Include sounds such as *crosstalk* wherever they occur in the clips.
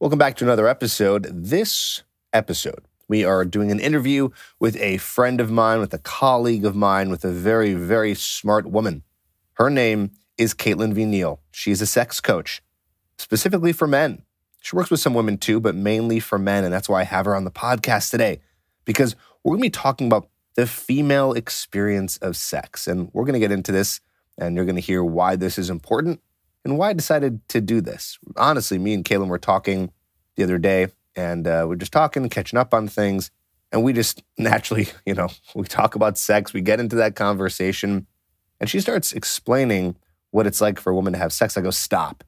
Welcome back to another episode. This episode, we are doing an interview with a friend of mine, with a colleague of mine, with a very, very smart woman. Her name is Caitlin V. Neal. She's a sex coach, specifically for men. She works with some women too, but mainly for men. And that's why I have her on the podcast today, because we're going to be talking about the female experience of sex. And we're going to get into this, and you're going to hear why this is important and why I decided to do this. Honestly, me and Caitlin were talking the other day and uh, we're just talking, catching up on things. And we just *laughs* naturally, you know, we talk about sex, we get into that conversation, and she starts explaining what it's like for a woman to have sex. I go, stop.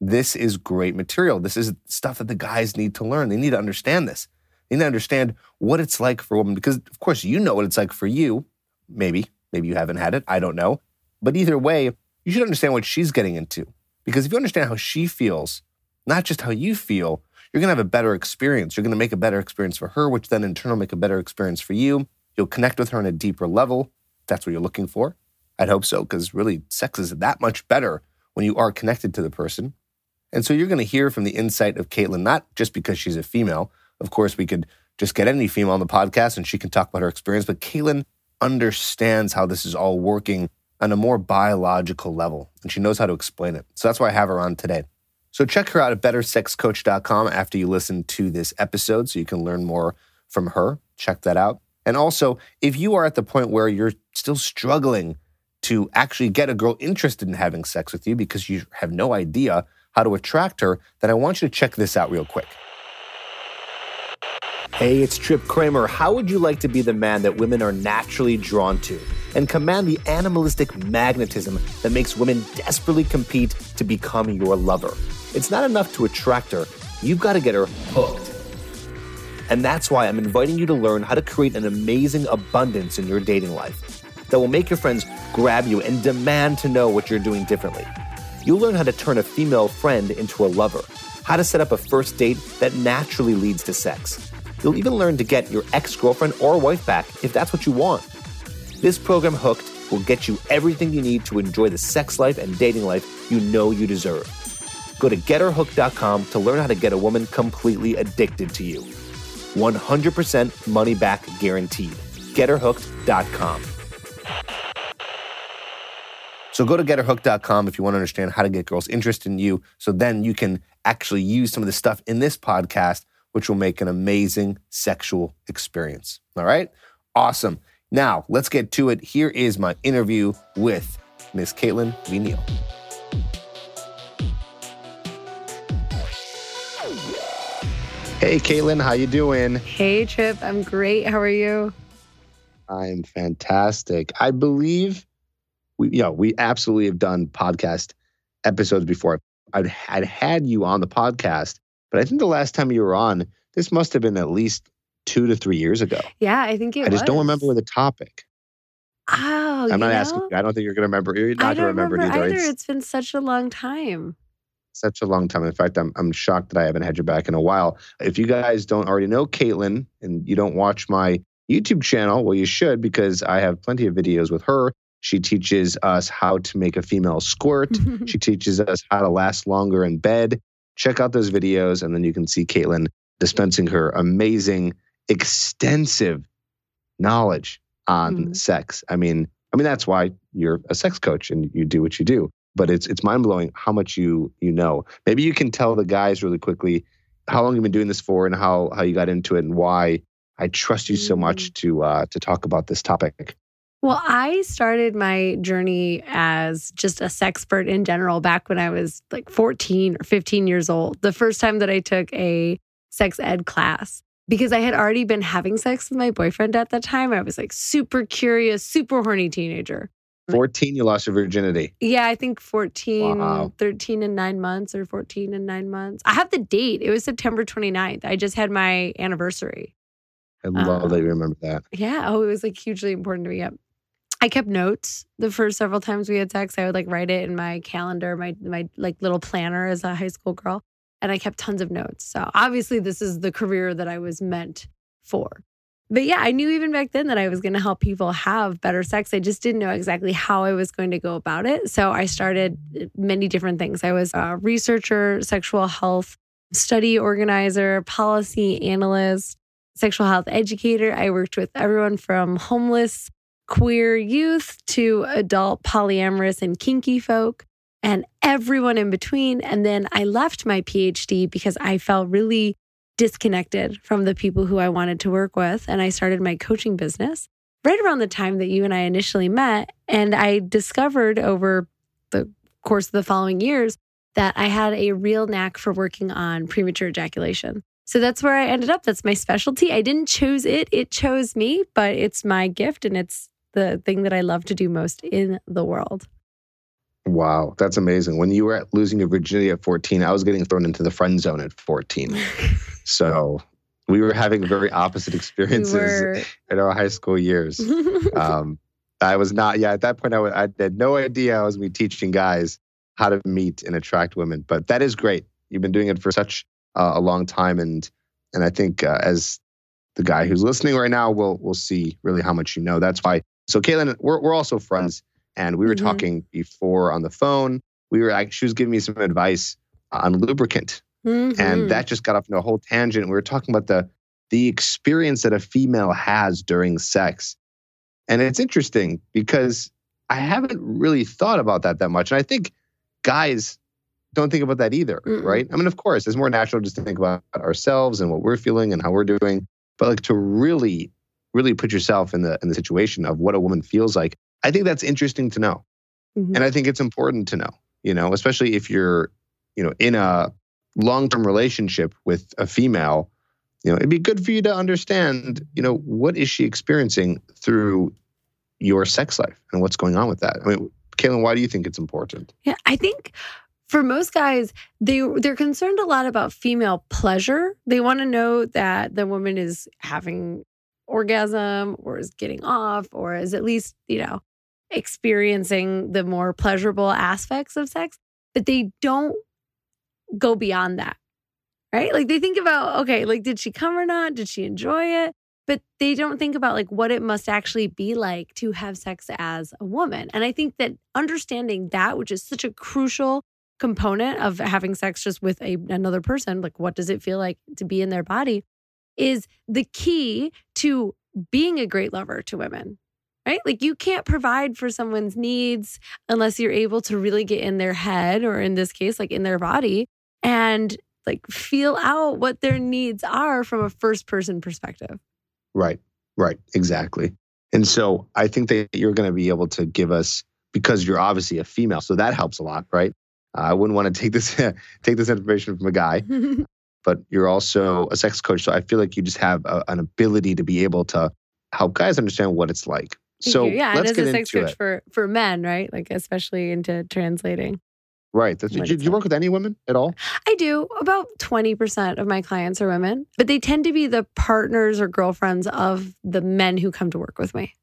This is great material. This is stuff that the guys need to learn. They need to understand this. They need to understand what it's like for a woman because, of course, you know what it's like for you. Maybe, maybe you haven't had it. I don't know. But either way, you should understand what she's getting into. Because if you understand how she feels, not just how you feel, you're going to have a better experience. You're going to make a better experience for her, which then in turn will make a better experience for you. You'll connect with her on a deeper level. That's what you're looking for. I'd hope so, because really, sex is that much better when you are connected to the person. And so you're going to hear from the insight of Caitlin, not just because she's a female. Of course, we could just get any female on the podcast and she can talk about her experience, but Caitlin understands how this is all working on a more biological level, and she knows how to explain it. So that's why I have her on today. So check her out at bettersexcoach.com after you listen to this episode so you can learn more from her. Check that out. And also, if you are at the point where you're still struggling to actually get a girl interested in having sex with you because you have no idea how to attract her, then I want you to check this out real quick. Hey, it's Tripp Kramer. How would you like to be the man that women are naturally drawn to and command the animalistic magnetism that makes women desperately compete to become your lover? It's not enough to attract her, you've got to get her hooked. And that's why I'm inviting you to learn how to create an amazing abundance in your dating life that will make your friends grab you and demand to know what you're doing differently. You'll learn how to turn a female friend into a lover, how to set up a first date that naturally leads to sex. You'll even learn to get your ex girlfriend or wife back if that's what you want. This program, Hooked, will get you everything you need to enjoy the sex life and dating life you know you deserve. Go to getherhooked.com to learn how to get a woman completely addicted to you. 100% money back guaranteed. Getherhooked.com. So go to getherhooked.com if you want to understand how to get girls interested in you so then you can actually use some of the stuff in this podcast which will make an amazing sexual experience. All right? Awesome. Now, let's get to it. Here is my interview with Miss Caitlin V. Neal. Hey, Caitlin, how you doing? Hey, Tripp. I'm great. How are you? I'm fantastic. I believe we, you know, we absolutely have done podcast episodes before. I'd, I'd had you on the podcast, but I think the last time you were on, this must have been at least two to three years ago. Yeah, I think it I just was. don't remember the topic. Oh, I'm not you asking. I don't think you're going to remember. You're not going to remember, remember it either. either. It's been such a long time. such a long time. In fact, I'm I'm shocked that I haven't had you back in a while. If you guys don't already know Caitlin and you don't watch my YouTube channel, well, you should because I have plenty of videos with her. She teaches us how to make a female squirt. *laughs* she teaches us how to last longer in bed. Check out those videos, and then you can see Caitlin dispensing her amazing, extensive knowledge on Mhm. sex. I mean, I mean that's why you're a sex coach and you do what you do. But it's it's mind blowing how much you you know. Maybe you can tell the guys really quickly how long you've been doing this for and how how you got into it and why I trust you so much to uh, to talk about this topic. Well, I started my journey as just a sexpert in general back when I was like 14 or 15 years old. The first time that I took a sex ed class because I had already been having sex with my boyfriend at that time. I was like super curious, super horny teenager. 14, you lost your virginity. Yeah, I think 14, Wow. 13 and nine months or 14 and nine months. I have the date. It was September 29th. I just had my anniversary. I love Uh, that you remember that. Yeah. Oh, it was like hugely important to me. Yep. I kept notes the first several times we had sex. I would like write it in my calendar, my my like little planner as a high school girl, and I kept tons of notes. So obviously, this is the career that I was meant for. But yeah, I knew even back then that I was going to help people have better sex. I just didn't know exactly how I was going to go about it. So I started uh, many different things. I was a researcher, sexual health study organizer, policy analyst, sexual health educator. I worked with everyone from homeless queer youth to adult polyamorous and kinky folk and everyone in between. And then I left my PhD because I felt really disconnected from the people who I wanted to work with. And I started my coaching business right around the time that you and I initially met. And I discovered over the course of the following years that I had a real knack for working on premature ejaculation. So that's where I ended up. That's my specialty. I didn't choose it, it chose me, but it's my gift and it's the thing that I love to do most in the world. Wow, that's amazing. When you were at losing your virginity at 14, I was getting thrown into the friend zone at 14. *laughs* So we were having very opposite experiences were. in our high school years. *laughs* Um, I was not, yeah, at that point, I, wa- I had no idea I was going to be teaching guys how to meet and attract women. But that is great. You've been doing it for such uh, a long time. And and I think uh, as the guy who's listening right now will will see really how much you know. That's why. So, Caitlin, we're, we're also friends. And we were Mhm. talking before on the phone. We were, act- she was giving me some advice on lubricant Mhm. and that just got off into a whole tangent. We were talking about the the experience that a female has during sex, and it's interesting because I haven't really thought about that that much, and I think guys don't think about that either, Mm-mm. right? I mean, of course, it's more natural just to think about ourselves and what we're feeling and how we're doing, but like to really, really put yourself in the in the situation of what a woman feels like. I think that's interesting to know. Mhm. And I think it's important to know, you know, especially if you're, you know, in a long term relationship with a female, you know, it'd be good for you to understand, you know, what is she experiencing through your sex life and what's going on with that. I mean, Caitlin, why do you think it's important? Yeah, I think for most guys, they they're concerned a lot about female pleasure. They want to know that the woman is having orgasm or is getting off or is at least, you know, experiencing the more pleasurable aspects of sex, but they don't go beyond that. Right? Like they think about, okay, like did she come or not? Did she enjoy it? But they don't think about like what it must actually be like to have sex as a woman. And I think that understanding that, which is such a crucial component of having sex just with a, another person, like what does it feel like to be in their body, is the key to being a great lover to women. Right? Like you can't provide for someone's needs unless you're able to really get in their head or in this case like in their body and like feel out what their needs are from a first person perspective. Right, right, exactly. And so I think that you're going to be able to give us because you're obviously a female, so that helps a lot, right? I wouldn't want to take this *laughs* take this information from a guy, *laughs* but you're also a sex coach, so I feel like you just have a, an ability to be able to help guys understand what it's like. Thank so you. yeah, let's and as a sex coach it. for for men, right? Like especially into translating. Right. That's, do, you- do you work with any women at all? I do. About 20% of my clients are women, but they tend to be the partners or girlfriends of the men who come to work with me.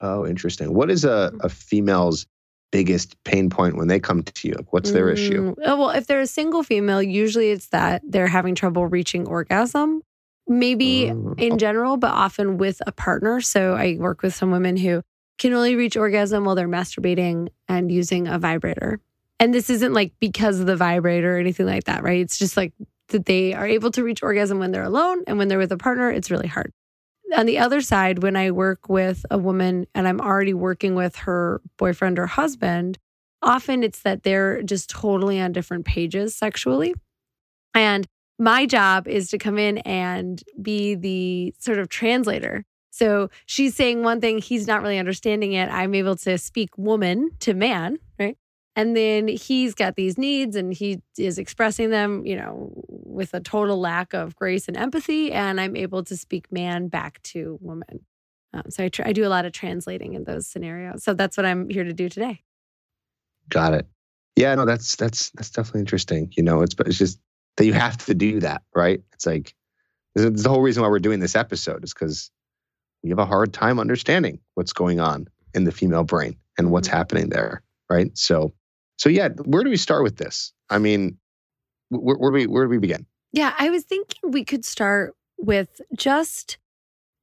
Oh, interesting. What is a, a female's biggest pain point when they come to you? What's their issue? Mm, oh, well, if they're a single female, usually it's that they're having trouble reaching orgasm. Maybe Mm, in general, but often with a partner. So I work with some women who can only reach orgasm while they're masturbating and using a vibrator. And this isn't like because of the vibrator or anything like that, right? It's just like that they are able to reach orgasm when they're alone and when they're with a partner, it's really hard. On the other side, when I work with a woman and I'm already working with her boyfriend or husband, often it's that they're just totally on different pages sexually. And my job is to come in and be the sort of translator. So she's saying one thing, he's not really understanding it. I'm able to speak woman to man, right? And then he's got these needs and he is expressing them, you know, with a total lack of grace and empathy. And I'm able to speak man back to woman. Um, so I, tr- I do a lot of translating in those scenarios. So that's what I'm here to do today. Got it. Yeah, no, that's that's that's definitely interesting. You know, it's it's just that you have to do that, right? It's like this is the whole reason why we're doing this episode is because we have a hard time understanding what's going on in the female brain and what's Mhm. happening there, right? So, so yeah, where do we start with this? I mean, where, where do we where do we begin? Yeah, I was thinking we could start with just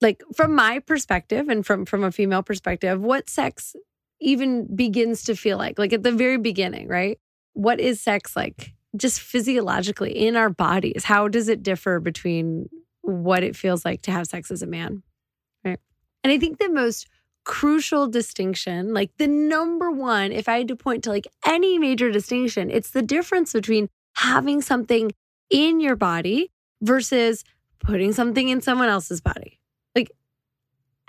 like from my perspective and from from a female perspective, what sex even begins to feel like. Like at the very beginning, right? What is sex like just physiologically in our bodies? How does it differ between what it feels like to have sex as a man? Right? And I think the most crucial distinction, like the number one, if I had to point to like any major distinction, it's the difference between having something in your body versus putting something in someone else's body. Like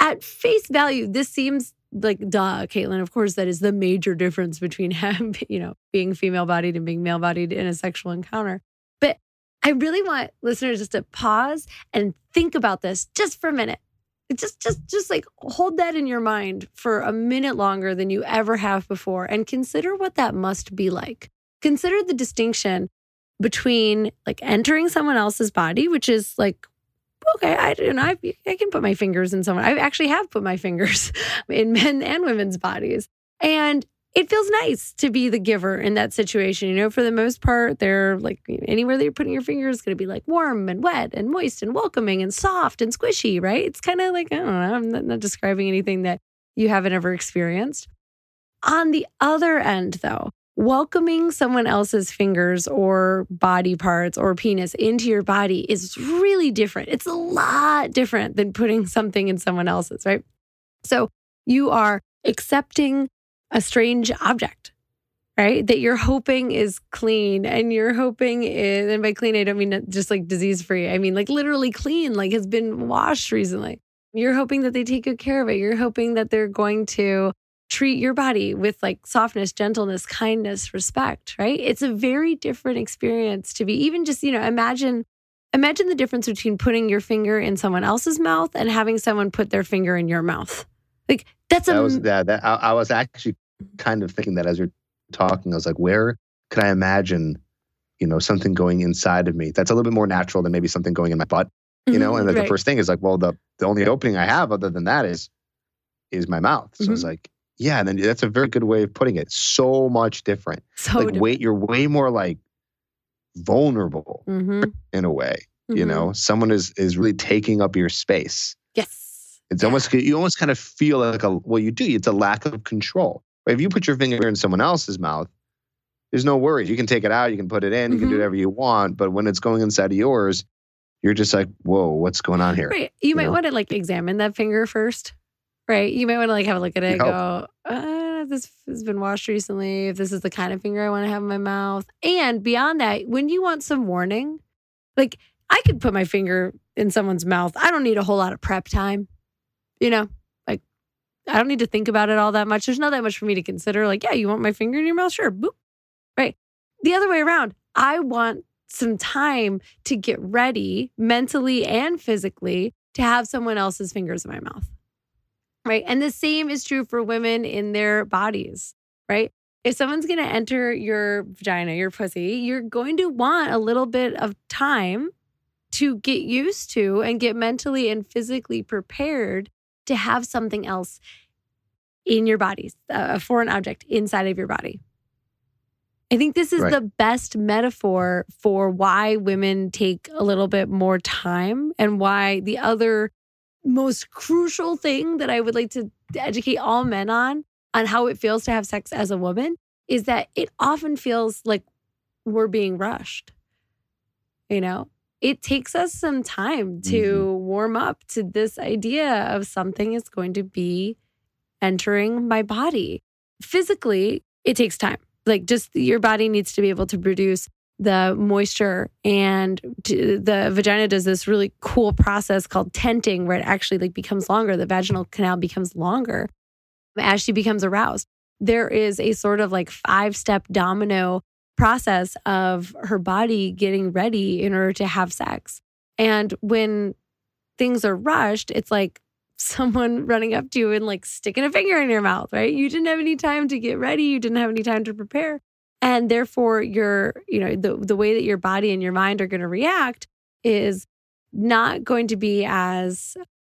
at face value, this seems like duh, Caitlin. Of course, that is the major difference between *laughs* him, you know, being female bodied and being male bodied in a sexual encounter. But I really want listeners just to pause and think about this just for a minute. Just, just, just like hold that in your mind for a minute longer than you ever have before, and consider what that must be like. Consider the distinction between like entering someone else's body, which is like, okay, I you know I, I can put my fingers in someone. I actually have put my fingers *laughs* in men and women's bodies, and it feels nice to be the giver in that situation. You know, for the most part, they're like anywhere that you're putting your finger is going to be like warm and wet and moist and welcoming and soft and squishy, right? It's kind of like I don't know. I'm not, not describing anything that you haven't ever experienced. On the other end, though, welcoming someone else's fingers or body parts or penis into your body is really different. It's a lot different than putting something in someone else's, right? So you are accepting a strange object, right? That you're hoping is clean and you're hoping is, and by clean, I don't mean just like disease free. I mean like literally clean, like has been washed recently. You're hoping that they take good care of it. You're hoping that they're going to treat your body with like softness, gentleness, kindness, respect, right? It's a very different experience to be even just, you know, imagine imagine the difference between putting your finger in someone else's mouth and having someone put their finger in your mouth. Like that's a That was yeah. That I, I was actually kind of thinking that as you're talking, I was like, where could I imagine, you know, something going inside of me? That's a little bit more natural than maybe something going in my butt, you know. And Mm-hmm. Right. the first thing is like, well, the the only opening I have other than that is is my mouth. So Mm-hmm. it's like, yeah. And then that's a very good way of putting it. So much different. so like, wait, you're way more like vulnerable hmm in a way. You know, someone is is really taking up your space. Yes. It's Yeah. almost you almost kind of feel like a well, you do. It's a lack of control. If you put your finger in someone else's mouth, there's no worries. You can take it out, you can put it in, you can do Mhm. whatever you want. But when it's going inside of yours, you're just like, whoa, what's going on here? Right. You might know? want to like examine that finger first. Right. You might want to like have a look at it and go, uh, this has been washed recently. If this is the kind of finger I want to have in my mouth. And beyond that, when you want some warning, like I could put my finger in someone's mouth. I don't need a whole lot of prep time. You know, like I don't need to think about it all that much. There's not that much for me to consider. Like, yeah, you want my finger in your mouth? Sure. Boop. Right. The other way around, I want some time to get ready mentally and physically to have someone else's fingers in my mouth. Right. And the same is true for women in their bodies. Right. If someone's going to enter your vagina, your pussy, you're going to want a little bit of time to get used to and get mentally and physically prepared to have something else in your body, a foreign object inside of your body. I think this is Right. the best metaphor for why women take a little bit more time and why the other most crucial thing that I would like to educate all men on on how it feels to have sex as a woman is that it often feels like we're being rushed. You know, it takes us some time to mm-hmm. warm up to this idea of something is going to be entering my body. Physically, it takes time. Like just your body needs to be able to produce the moisture and the vagina does this really cool process called tenting where it actually like becomes longer the vaginal canal becomes longer as she becomes aroused there is a sort of like five step domino process of her body getting ready in order to have sex and when things are rushed it's like *laughs* someone running up to you and like sticking a finger in your mouth, right? You didn't have any time to get ready. You didn't have any time to prepare. And therefore, your, you know, the, the way that your body and your mind are going to react is not going to be as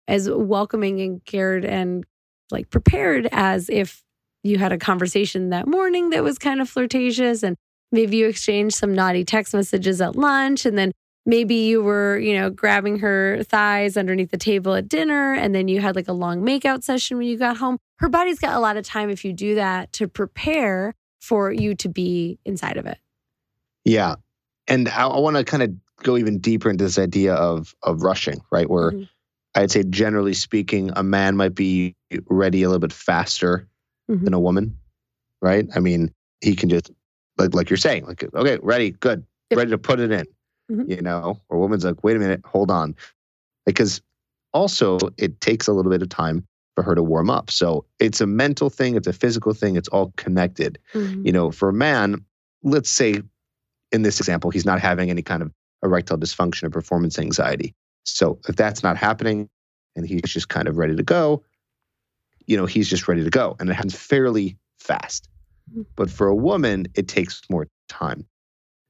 as welcoming and cared and like prepared as if you had a conversation that morning that was kind of flirtatious and maybe you exchanged some naughty text messages at lunch and then maybe you were, you know, grabbing her thighs underneath the table at dinner and then you had like a long makeout session when you got home. Her body's got a lot of time if you do that to prepare for you to be inside of it. Yeah. And I, I want to kind of go even deeper into this idea of of rushing, right? Where mm-hmm. I'd say generally speaking, a man might be ready a little bit faster mm-hmm. than a woman, right? I mean, he can just like like you're saying, like okay, ready, good, yep. ready to put it in mm-hmm. you know, or a woman's like, wait a minute, hold on. Because also it takes a little bit of time for her to warm up. So it's a mental thing, it's a physical thing, it's all connected. Mm-hmm. You know, for a man, let's say in this example, he's not having any kind of erectile dysfunction or performance anxiety. So if that's not happening and he's just kind of ready to go, you know, he's just ready to go. And it happens fairly fast. Mm-hmm. But for a woman, it takes more time.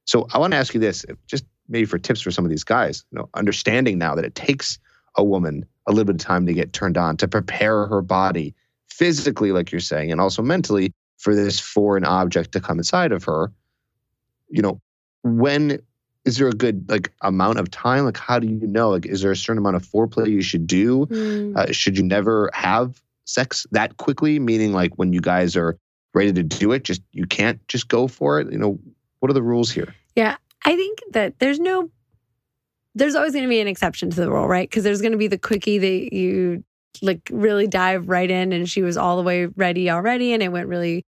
So I want to ask you this, just maybe for tips for some of these guys, you know, understanding now that it takes a woman a little bit of time to get turned on, to prepare her body physically, like you're saying, and also mentally for this foreign object to come inside of her. You know, when is there a good like amount of time? Like, how do you know? Like, is there a certain amount of foreplay you should do? Mm. Uh, should you never have sex that quickly? Meaning, like when you guys are ready to do it, just you can't just go for it. You know, what are the rules here? Yeah, I think that there's no, there's always going to be an exception to the rule, right? Because there's going to be the quickie that you like really dive right in, and she was all the way ready already, and it went really,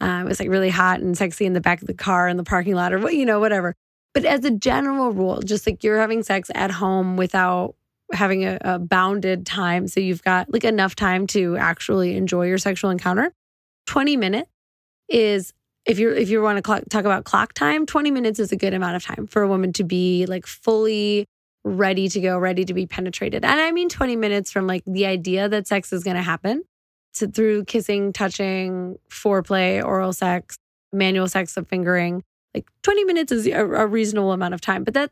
uh, it was like really hot and sexy in the back of the car in the parking lot, or what you know, whatever. But as a general rule, just like you're having sex at home without having a, a bounded time, so you've got like enough time to actually enjoy your sexual encounter. 20 minutes is if you're if you want to clock, talk about clock time, 20 minutes is a good amount of time for a woman to be like fully ready to go, ready to be penetrated. And I mean 20 minutes from like the idea that sex is going to happen to through kissing, touching, foreplay, oral sex, manual sex of fingering. Like 20 minutes is a, a reasonable amount of time, but that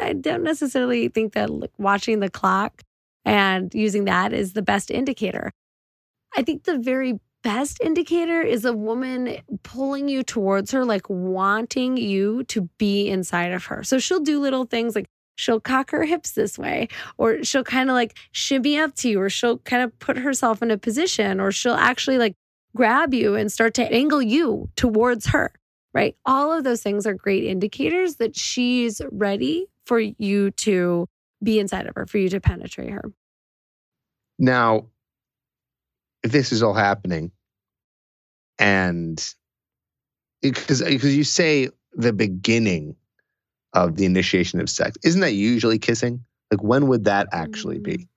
I don't necessarily think that like, watching the clock and using that is the best indicator. I think the very best indicator is a woman pulling you towards her, like wanting you to be inside of her. So she'll do little things like she'll cock her hips this way, or she'll kind of like shimmy up to you, or she'll kind of put herself in a position, or she'll actually like grab you and start to angle you towards her, right? All of those things are great indicators that she's ready for you to be inside of her, for you to penetrate her. Now, if this is all happening, and because because you say the beginning of the initiation of sex isn't that usually kissing? Like when would that actually be? Mm.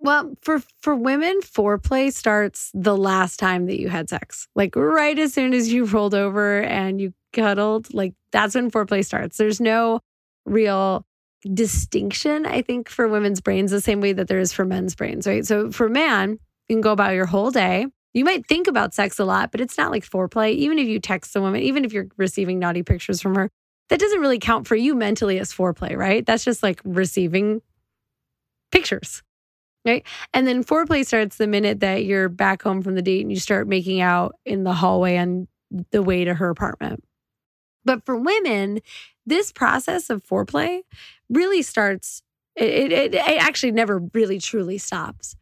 well for for women foreplay starts the last time that you had sex like right as soon as you rolled over and you cuddled like that's when foreplay starts. There's no real distinction i think for women's brains the same way that there is for men's brains right? So for man you can go about your whole day you might think about sex a lot, but it's not like foreplay. Even if you text a woman, even if you're receiving naughty pictures from her, that doesn't really count for you mentally as foreplay, right? That's just like receiving pictures, right? And then foreplay starts the minute that you're back home from the date and you start making out in the hallway on the way to her apartment. But for women, this process of foreplay really starts, it, it, it actually never really truly stops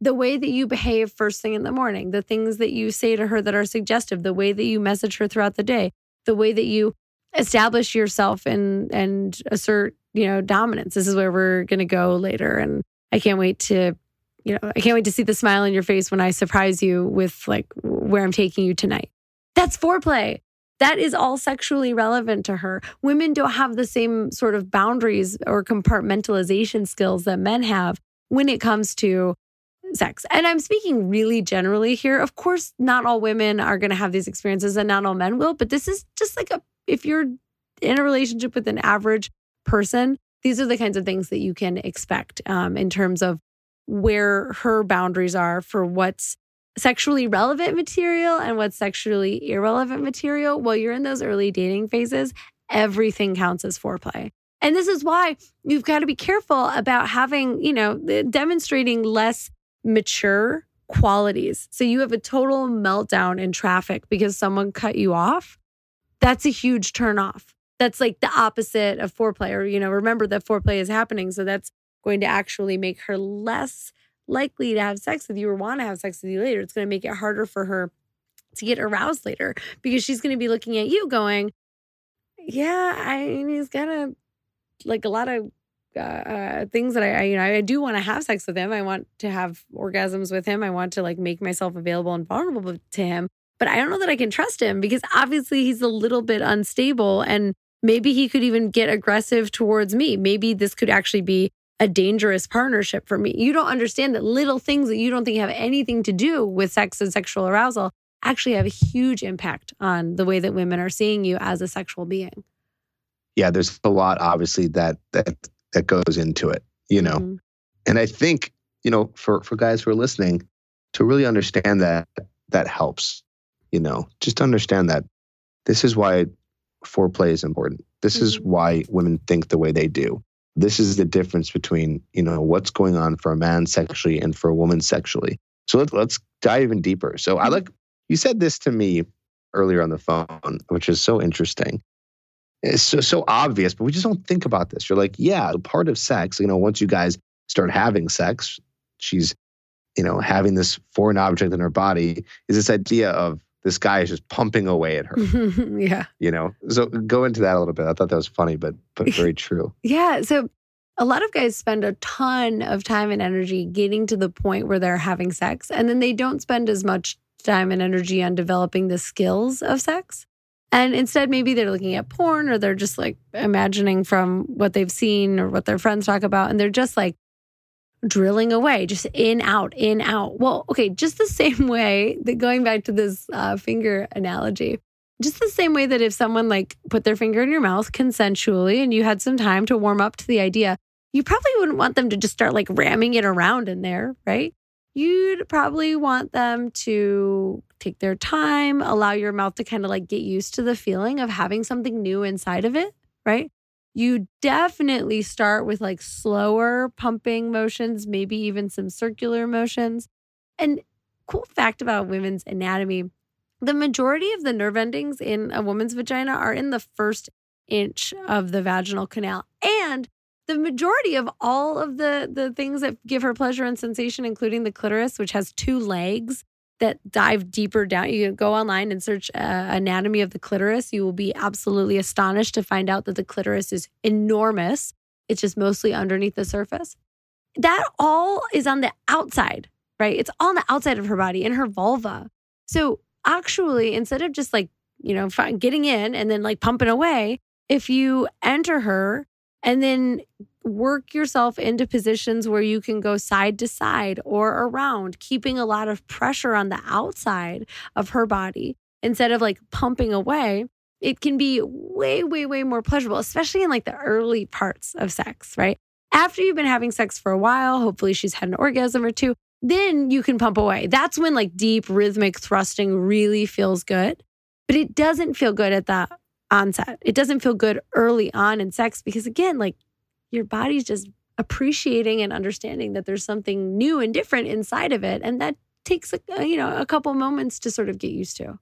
the way that you behave first thing in the morning, the things that you say to her that are suggestive, the way that you message her throughout the day, the way that you establish yourself and and assert, you know, dominance. This is where we're going to go later and I can't wait to you know, I can't wait to see the smile on your face when I surprise you with like where I'm taking you tonight. That's foreplay. That is all sexually relevant to her. Women don't have the same sort of boundaries or compartmentalization skills that men have when it comes to sex. And I'm speaking really generally here. Of course, not all women are going to have these experiences and not all men will, but this is just like a, if you're in a relationship with an average person, these are the kinds of things that you can expect um, in terms of where her boundaries are for what's sexually relevant material and what's sexually irrelevant material while you're in those early dating phases everything counts as foreplay and this is why you've got to be careful about having you know demonstrating less mature qualities. So you have a total meltdown in traffic because someone cut you off. That's a huge turn off. That's like the opposite of foreplay or you know remember that foreplay is happening so that's going to actually make her less likely to have sex with you or want to have sex with you later. It's going to make it harder for her to get aroused later because she's going to be looking at you going, yeah, I mean, he's got a like a lot of uh, uh, things that I, I, you know, I do want to have sex with him. I want to have orgasms with him. I want to like make myself available and vulnerable to him. But I don't know that I can trust him because obviously he's a little bit unstable and maybe he could even get aggressive towards me. Maybe this could actually be a dangerous partnership for me. You don't understand that little things that you don't think have anything to do with sex and sexual arousal actually have a huge impact on the way that women are seeing you as a sexual being. Yeah, there's a lot obviously that that that goes into it, you know. Mm-hmm. And I think, you know, for for guys who are listening to really understand that that helps, you know, just understand that this is why foreplay is important. This mm-hmm. is why women think the way they do this is the difference between you know what's going on for a man sexually and for a woman sexually so let's, let's dive even deeper so i mm-hmm. like you said this to me earlier on the phone which is so interesting it's so, so obvious but we just don't think about this you're like yeah part of sex you know once you guys start having sex she's you know having this foreign object in her body is this idea of this guy is just pumping away at her. *laughs* yeah. You know, so go into that a little bit. I thought that was funny, but but very *laughs* true. yeah. So a lot of guys spend a ton of time and energy getting to the point where they're having sex, and then they don't spend as much time and energy on developing the skills of sex. And instead, maybe they're looking at porn or they're just like imagining from what they've seen or what their friends talk about. And they're just like drilling away, just in, out, in, out. Well, okay, just the *laughs* same way that going back to this uh, finger analogy, just the same way that if someone like put their finger in your mouth consensually and you had some time to warm up to the idea, you probably wouldn't want them to just start like ramming it around in there, right? You'd probably want them to take their time, allow your mouth to kind of like get used to the feeling of having something new inside of it, right? you definitely start with like slower pumping motions, maybe even some circular motions. And cool fact about women's anatomy the majority of the nerve endings in a woman's vagina are in the first inch of the vaginal canal. And the majority of all of the, the things that give her pleasure and sensation, including the clitoris, which has two legs, that dive deeper down. You can go online and search uh, anatomy of the clitoris. You will be absolutely astonished to find out that the clitoris is enormous. It's just mostly underneath the surface. That all is on the outside, right? It's all on the outside of her body in her vulva. So actually, instead of just like, you know, getting in and then like pumping away, if you enter her and then work yourself into positions where you can go side to side or around, keeping a lot of pressure on the outside of her body instead of like pumping away. It can be way, way, way more pleasurable, especially in like the early parts of sex, right? After you've been having sex for a while, hopefully she's had an orgasm or two, then you can pump away. That's when like deep rhythmic thrusting really feels good. But it doesn't feel good at the onset. It doesn't feel good early on in sex because, again, like your body's just appreciating and understanding that there's something new and different inside of it. And that takes, a, you know, a couple moments to sort of get used to.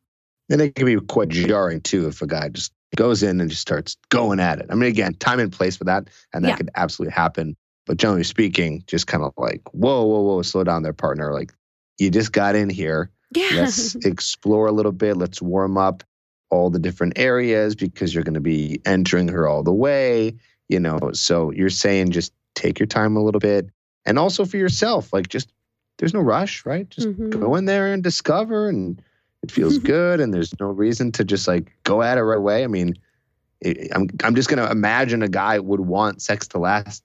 And it can be quite jarring too if a guy just goes in and just starts going at it. I mean, again, time and place for that, and that yeah. could absolutely happen. But generally speaking, just kind of like, whoa, whoa, whoa, slow down there, partner. Like, you just got in here. Yeah. Let's *laughs* explore a little bit. Let's warm up all the different areas because you're going to be entering her all the way, you know. So you're saying just take your time a little bit. And also for yourself, like just there's no rush, right? Just mm-hmm. go in there and discover and it feels *laughs* good and there's no reason to just like go at it right away. I mean, it, I'm I'm just going to imagine a guy would want sex to last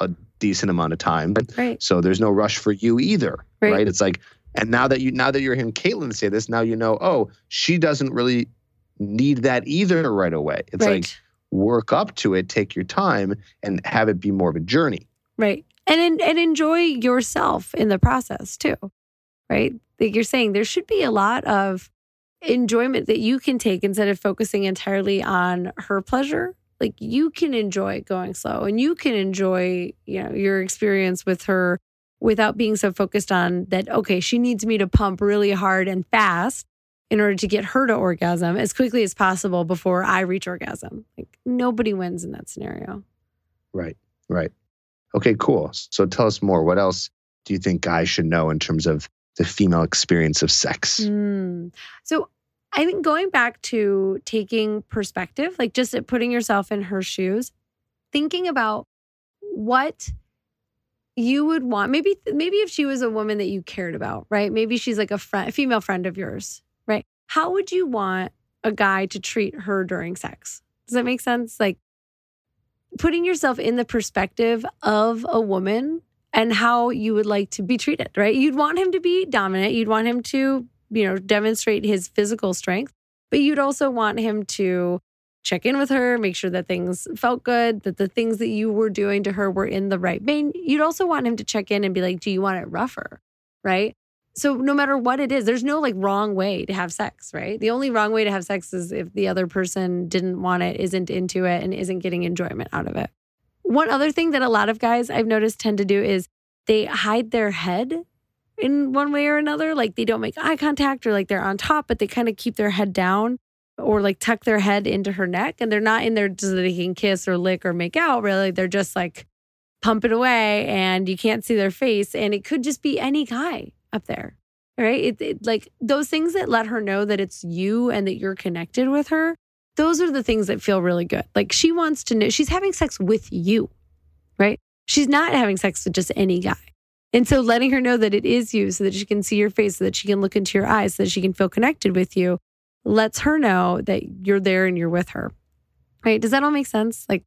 a decent amount of time. Right. So there's no rush for you either, right? right? It's like and now that you now that you're hearing Caitlin say this, now you know, oh, she doesn't really need that either right away. It's right. like work up to it, take your time, and have it be more of a journey. Right. and and enjoy yourself in the process too. Right? Like you're saying there should be a lot of enjoyment that you can take instead of focusing entirely on her pleasure. Like you can enjoy going slow and you can enjoy, you know, your experience with her without being so focused on that okay, she needs me to pump really hard and fast in order to get her to orgasm as quickly as possible before I reach orgasm. Like nobody wins in that scenario. Right. Right. Okay, cool. So tell us more. What else do you think guys should know in terms of the female experience of sex? Mm. So I think going back to taking perspective, like just putting yourself in her shoes, thinking about what you would want maybe maybe if she was a woman that you cared about right maybe she's like a friend a female friend of yours how would you want a guy to treat her during sex does that make sense like putting yourself in the perspective of a woman and how you would like to be treated right you'd want him to be dominant you'd want him to you know demonstrate his physical strength but you'd also want him to check in with her, make sure that things felt good, that the things that you were doing to her were in the right vein. You'd also want him to check in and be like, Do you want it rougher? Right. So, no matter what it is, there's no like wrong way to have sex, right? The only wrong way to have sex is if the other person didn't want it, isn't into it, and isn't getting enjoyment out of it. One other thing that a lot of guys I've noticed tend to do is they hide their head in one way or another. Like they don't make eye contact or like they're on top, but they kind of keep their head down or like tuck their head into her neck and they're not in there so that they can kiss or lick or make out really they're just like pumping away and you can't see their face and it could just be any guy up there right it, it, like those things that let her know that it's you and that you're connected with her those are the things that feel really good like she wants to know she's having sex with you right she's not having sex with just any guy and so letting her know that it is you so that she can see your face so that she can look into your eyes so that she can feel connected with you lets her know that you're there and you're with her. Right? Does that all make sense? Like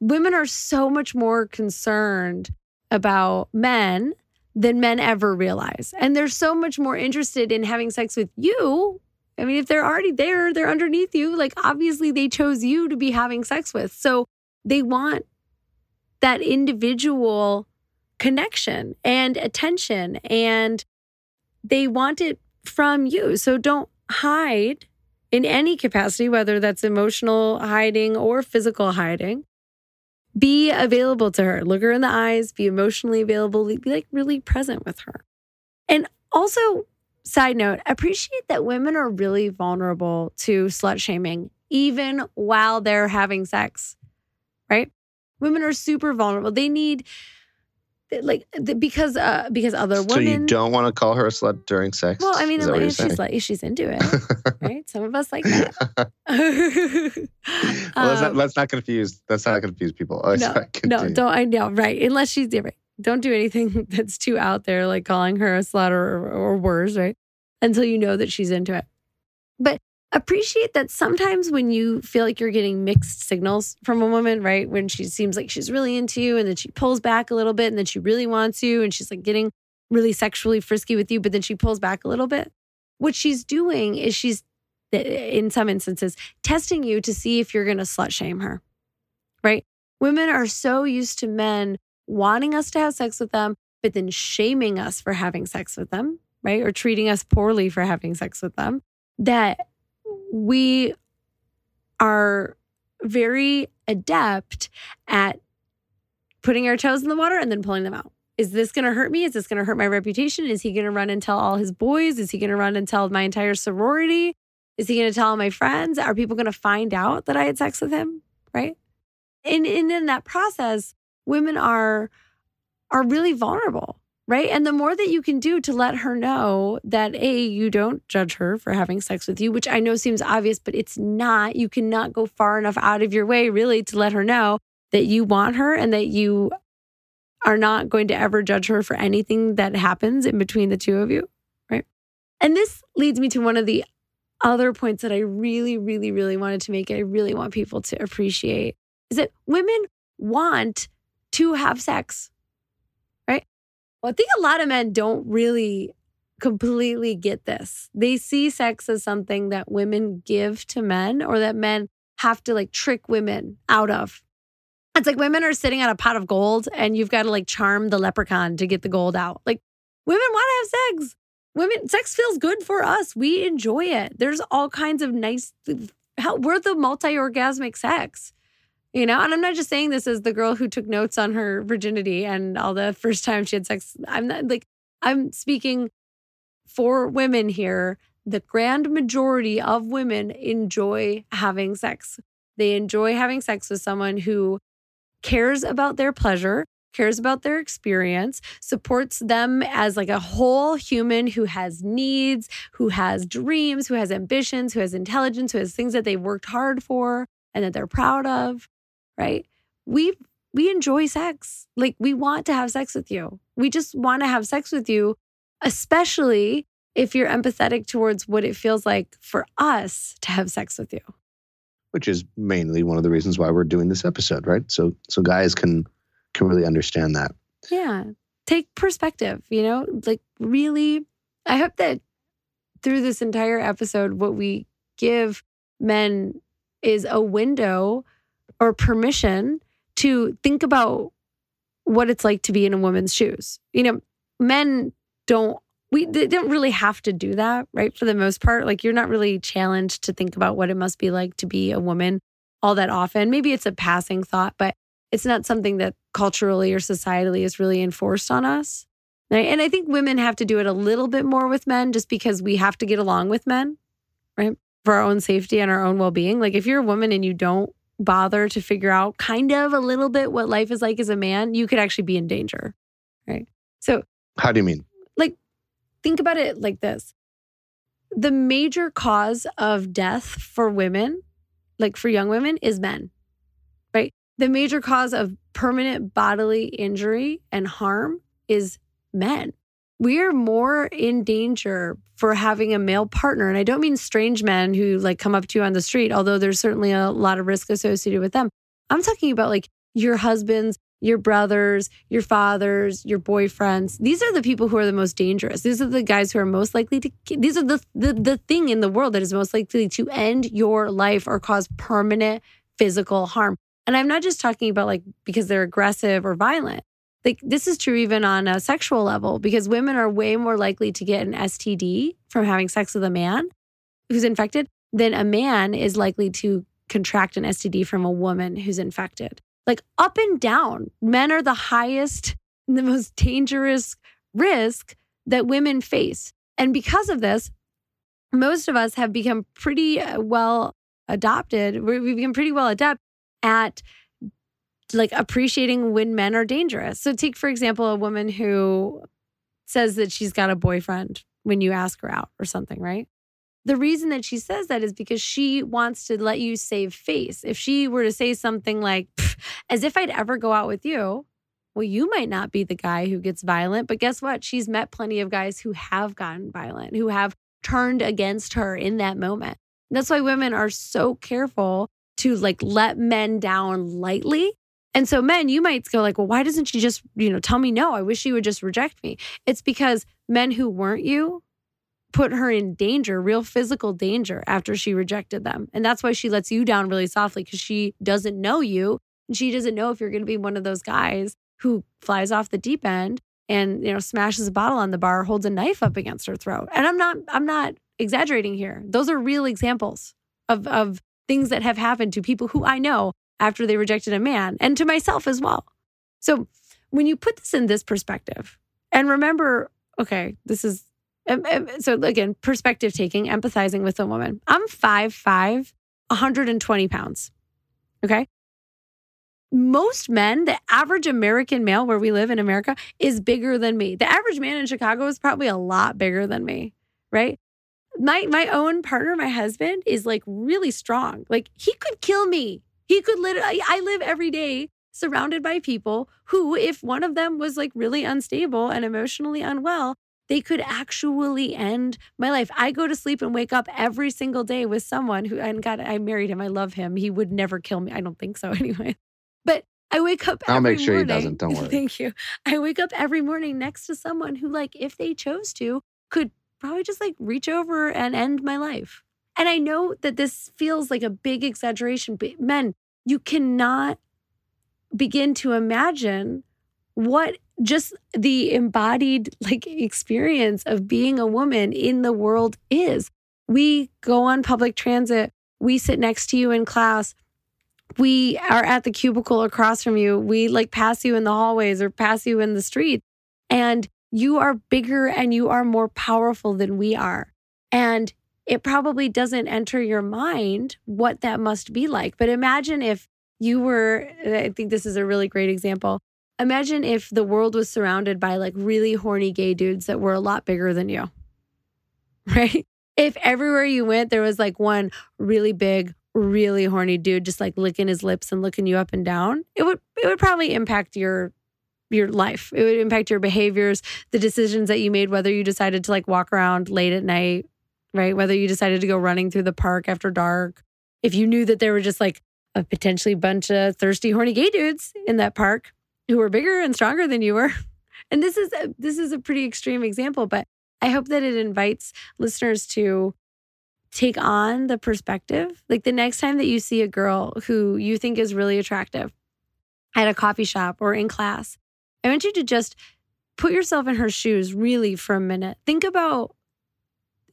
women are so much more concerned about men than men ever realize. And they're so much more interested in having sex with you. I mean, if they're already there, they're underneath you. Like, obviously, they chose you to be having sex with. So they want that individual connection and attention, and they want it from you. So don't hide in any capacity, whether that's emotional hiding or physical hiding. Be available to her. Look her in the eyes, be emotionally available, be like really present with her. And also, side note, appreciate that women are really vulnerable to slut shaming, even while they're having sex, right? Women are super vulnerable. They need like because uh because other women. So you don't want to call her a slut during sex? Well, I mean, if she's like she's into it, *laughs* right? Some of us like that. *laughs* well, let's, not, um, let's not confuse. Let's not confuse people. No, no, don't. I know, right? Unless she's different. Don't do anything *laughs* that's too out there, like calling her a slut or, or worse, right? Until you know that she's into it. But appreciate that sometimes when you feel like you're getting mixed signals from a woman, right? When she seems like she's really into you and then she pulls back a little bit and then she really wants you and she's like getting really sexually frisky with you, but then she pulls back a little bit. What she's doing is she's, eh, in some instances, testing you to see if you're going to slut shame her, right? Women are so used to men wanting us to have sex with them, but then shaming us for having sex with them, right? Or treating us poorly for having sex with them that we are very adept at putting our toes in the water and then pulling them out. Is this going to hurt me? Is this going to hurt my reputation? Is he going to run and tell all his boys? Is he going to run and tell my entire sorority? Is he going to tell my friends? Are people going to find out that I had sex with him? Right. And, and in that process, women are are really vulnerable right? And the more that you can do to let her know that A, you don't judge her for having sex with you, which I know seems obvious, but it's not. You cannot go far enough out of your way, really, to let her know that you want her and that you are not going to ever judge her for anything that happens in between the two of you, right? And this leads me to one of the other points that I really, really, really wanted to make. I really want people to appreciate is that women want to have sex well, I think a lot of men don't really completely get this. They see sex as something that women give to men or that men have to like trick women out of. It's like women are sitting on a pot of gold and you've got to like charm the leprechaun to get the gold out. Like women want to have sex. Women, sex feels good for us. We enjoy it. There's all kinds of nice, we're the multi orgasmic sex. You know, and I'm not just saying this as the girl who took notes on her virginity and all the first time she had sex. I'm not like, I'm speaking for women here. The grand majority of women enjoy having sex. They enjoy having sex with someone who cares about their pleasure, cares about their experience, supports them as like a whole human who has needs, who has dreams, who has ambitions, who has intelligence, who has things that they've worked hard for and that they're proud of, right? We we enjoy sex. Like we want to have sex with you. We just want to have sex with you, especially if you're empathetic towards what it feels like for us to have sex with you which is mainly one of the reasons why we're doing this episode, right? So so guys can can really understand that. Yeah. Take perspective, you know? Like really I hope that through this entire episode what we give men is a window or permission to think about what it's like to be in a woman's shoes. You know, men don't we they don't really have to do that, right? For the most part, like you're not really challenged to think about what it must be like to be a woman all that often. Maybe it's a passing thought, but it's not something that culturally or societally is really enforced on us. Right? And I think women have to do it a little bit more with men just because we have to get along with men, right? For our own safety and our own well being. Like if you're a woman and you don't bother to figure out kind of a little bit what life is like as a man, you could actually be in danger, right? So, how do you mean? Like, think about it like this the major cause of death for women, like for young women, is men, right? The major cause of permanent bodily injury and harm is men. We are more in danger for having a male partner. And I don't mean strange men who like come up to you on the street, although there's certainly a lot of risk associated with them. I'm talking about like your husbands, your brothers, your fathers, your boyfriends. These are the people who are the most dangerous. These are the guys who are most likely to these are the the, the thing in the world that is most likely to end your life or cause permanent physical harm. And I'm not just talking about like because they're aggressive or violent. Like this is true even on a sexual level because women are way more likely to get an STD from having sex with a man who's infected than a man is likely to contract an STD from a woman who's infected like up and down. Men are the highest, the most dangerous risk that women face. And because of this, most of us have become pretty uh, well adopted. We've become pretty well adept at like appreciating when men are dangerous. So take for example a woman who says that she's got a boyfriend when you ask her out or something, right? the reason that she says that is because she wants to let you save face. If she were to say something like, as if I'd ever go out with you, well, you might not be the guy who gets violent, but guess what? She's met plenty of guys who have gotten violent, who have turned against her in that moment. That's why women are so careful to like let men down lightly. And so men, you might go like, well, why doesn't she just, you know, tell me no? I wish she would just reject me. It's because men who weren't you put her in danger, real physical danger after she rejected them. And that's why she lets you down really softly because she doesn't know you. And she doesn't know if you're going to be one of those guys who flies off the deep end and, you know, smashes a bottle on the bar, holds a knife up against her throat. And I'm not, I'm not exaggerating here. Those are real examples of, of things that have happened to people who I know after they rejected a man and to myself as well. So when you put this in this perspective and remember, okay, this is so again, perspective taking, empathizing with a woman. I'm 5'5, 120 pounds. Okay. Most men, the average American male where we live in America is bigger than me. The average man in Chicago is probably a lot bigger than me, right? My my own partner, my husband, is like really strong. Like he could kill me. He could literally I live every day surrounded by people who, if one of them was like really unstable and emotionally unwell, they could actually end my life. I go to sleep and wake up every single day with someone who, and God, I married him. I love him. He would never kill me. I don't think so *laughs* anyway. But I wake up. I'll make sure morning, he doesn't. Don't worry. *laughs* Thank you. I wake up every morning next to someone who, like, if they chose to, could probably just like reach over and end my life. And I know that this feels like a big exaggeration, but men, you cannot begin to imagine what just the embodied like experience of being a woman in the world is. We go on public transit, we sit next to you in class, we are at the cubicle across from you, we like pass you in the hallways or pass you in the street, and you are bigger and you are more powerful than we are. And it probably doesn't enter your mind what that must be like. But imagine if you were, I think this is a really great example. Imagine if the world was surrounded by like really horny gay dudes that were a lot bigger than you, *laughs* right? If everywhere you went, there was like one really big, really horny dude just like licking his lips and looking you up and down, it would it would probably impact your your life. It would impact your behaviors, the decisions that you made, whether you decided to like walk around late at night, right? Whether you decided to go running through the park after dark. If you knew that there were just like a potentially bunch of thirsty, horny gay dudes in that park who were bigger and stronger than you were. *laughs* And this is a, this is a pretty extreme example, but I hope that it invites listeners to take on the perspective. Like the next time that you see a girl who you think is really attractive at a coffee shop or in class, I want you to just put yourself in her shoes really for a minute. Think about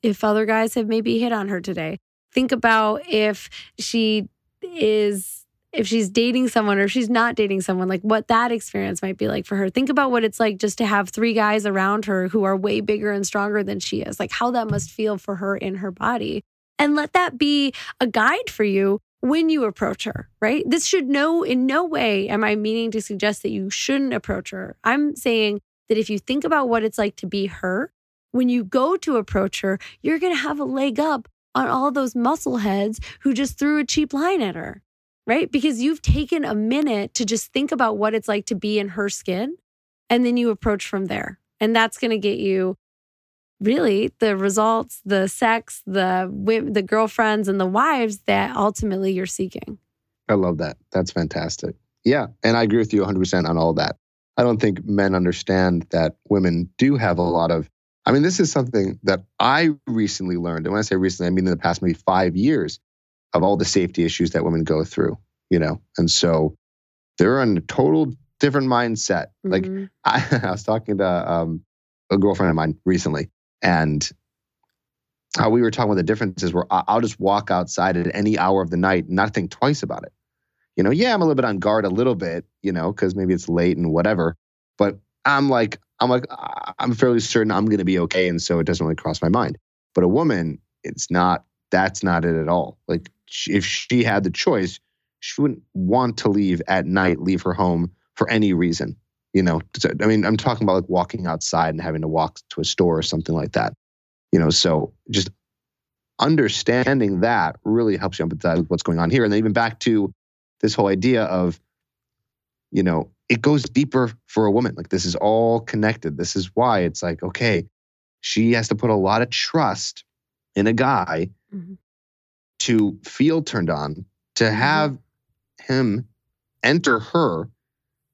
if other guys have maybe hit on her today. Think about if she is if she's dating someone or if she's not dating someone, like what that experience might be like for her. Think about what it's like just to have three guys around her who are way bigger and stronger than she is, like how that must feel for her in her body. And let that be a guide for you when you approach her, right? This should no, in no way am I meaning to suggest that you shouldn't approach her. I'm saying that if you think about what it's like to be her, when you go to approach her, you're going to have a leg up on all those muscle heads who just threw a cheap line at her, right? Because you've taken a minute to just think about what it's like to be in her skin. And then you approach from there. And that's going to get you really the results, the sex, the the girlfriends and the wives that ultimately you're seeking. I love that. That's fantastic. Yeah, and I agree with you 100% on all that. I don't think men understand that women do have a lot of I mean, this is something that I recently learned. And when I say recently, I mean in the past maybe 5 years of all the safety issues that women go through, you know. And so they're in a total different mindset. Mm-hmm. Like *laughs* I, I was talking to um, a girlfriend of mine recently and how we were talking about the differences where I'll just walk outside at any hour of the night and not think twice about it. You know, yeah, I'm a little bit on guard a little bit, you know, because maybe it's late and whatever. But I'm like, I'm like, I'm fairly certain I'm going to be okay. And so it doesn't really cross my mind. But a woman, it's not, that's not it at all. Like if she had the choice, she wouldn't want to leave at night, leave her home for any reason you know i mean i'm talking about like walking outside and having to walk to a store or something like that you know so just understanding that really helps you empathize with what's going on here and then even back to this whole idea of you know it goes deeper for a woman like this is all connected this is why it's like okay she has to put a lot of trust in a guy mm-hmm. to feel turned on to mm-hmm. have him enter her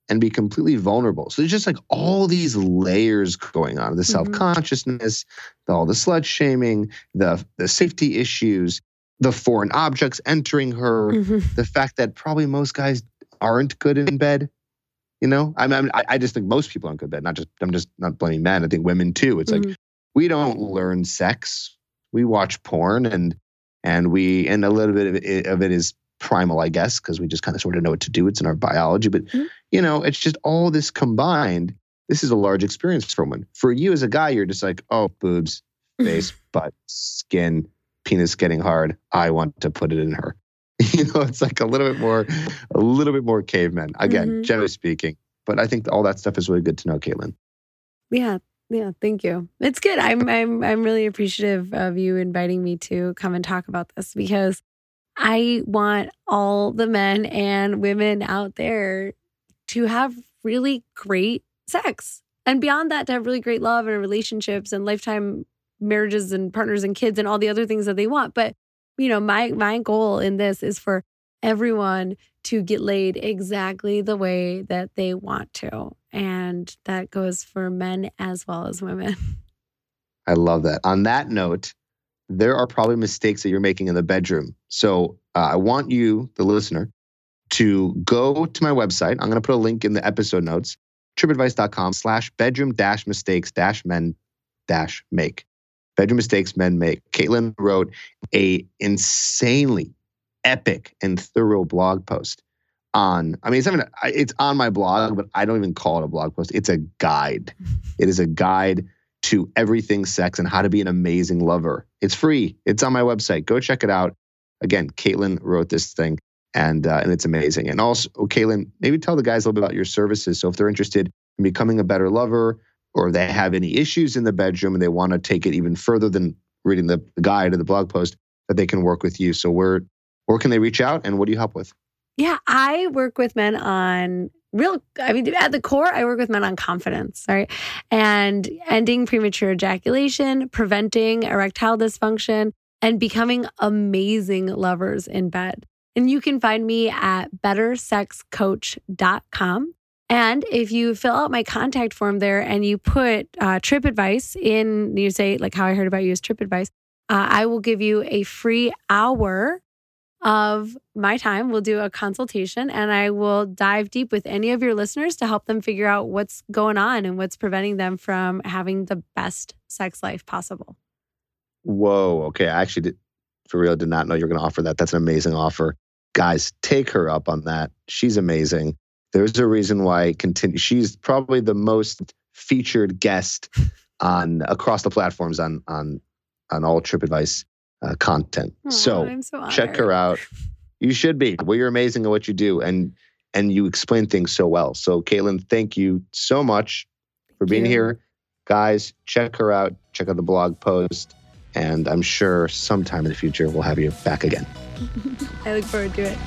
and be completely vulnerable. So there's just like all these layers going on the self consciousness, mm-hmm. all the slut shaming, the, the safety issues, the foreign objects entering her, mm-hmm. the fact that probably most guys aren't good in bed. You know, I mean, I, I just think most people aren't good in bed. Not just, I'm just not blaming men. I think women too. It's mm-hmm. like we don't learn sex. We watch porn and and we and a little bit of it, of it is primal, I guess, because we just kind of sort of know what to do. It's in our biology. But, mm-hmm. you know, it's just all this combined. This is a large experience for women. For you as a guy, you're just like, oh, boobs, *laughs* face, butt, skin, penis getting hard. I want to put it in her. *laughs* you know, it's like a little bit more, a little bit more caveman. Again, mm-hmm. generally speaking. But I think all that stuff is really good to know, Caitlin. Yeah, yeah, thank you. It's good. I'm I'm I'm really appreciative of you inviting me to come and talk about this because I want all the men and women out there to have really great sex. And beyond that, to have really great love and relationships and lifetime marriages and partners and kids and all the other things that they want. But, you know, my my goal in this is for everyone to get laid exactly the way that they want to. And that goes for men as well as women. *laughs* I love that. On that note, there are probably mistakes that you're making in the bedroom. So uh, I want you, the listener, to go to my website. I'm going to put a link in the episode notes, trippadvice.com slash bedroom dash mistakes dash men dash make. Bedroom mistakes men make. Caitlin wrote a insanely epic and thorough blog post on i mean it's even it's on my blog but i don't even call it a blog post. It's a guide. *laughs* It is a guide to everything sex and how to be an amazing lover. It's free. It's on my website. Go check it out. Again caitlin wrote this thing and uh, and it's amazing. And also caitlin maybe tell the guys a little bit about your services. So if they're interested in becoming a better lover or they have any issues in the bedroom and they want to take it even further than reading the guide or the blog post that they can work with you. So where where can they reach out and what do you help with? Yeah, I work with men on real i mean at the core i work with men on confidence right and ending premature ejaculation preventing erectile dysfunction and becoming amazing lovers in bed. And you can find me at bettersexcoach.com and if you fill out my contact form there and you put uh, Tripp Advice in you say like how i heard about you is Tripp Advice uh, i will give you a free hour of my time. We'll do a consultation and I will dive deep with any of your listeners to help them figure out what's going on and what's preventing them from having the best sex life possible. Whoa. Okay. I actually did, for real, did not know you were going to offer that. That's an amazing offer. Guys, take her up on that. She's amazing. There's a reason why continue. She's probably the most featured guest *laughs* on across the platforms on on on all Tripp Advice uh, content. Aw, so so check her out. *laughs* You should be. Well, you're amazing at what you do, and and you explain things so well. So, Caitlin, thank you so much for being here, guys. Check her out. Check out the blog post, and I'm sure sometime in the future we'll have you back again. *laughs* I look forward to it.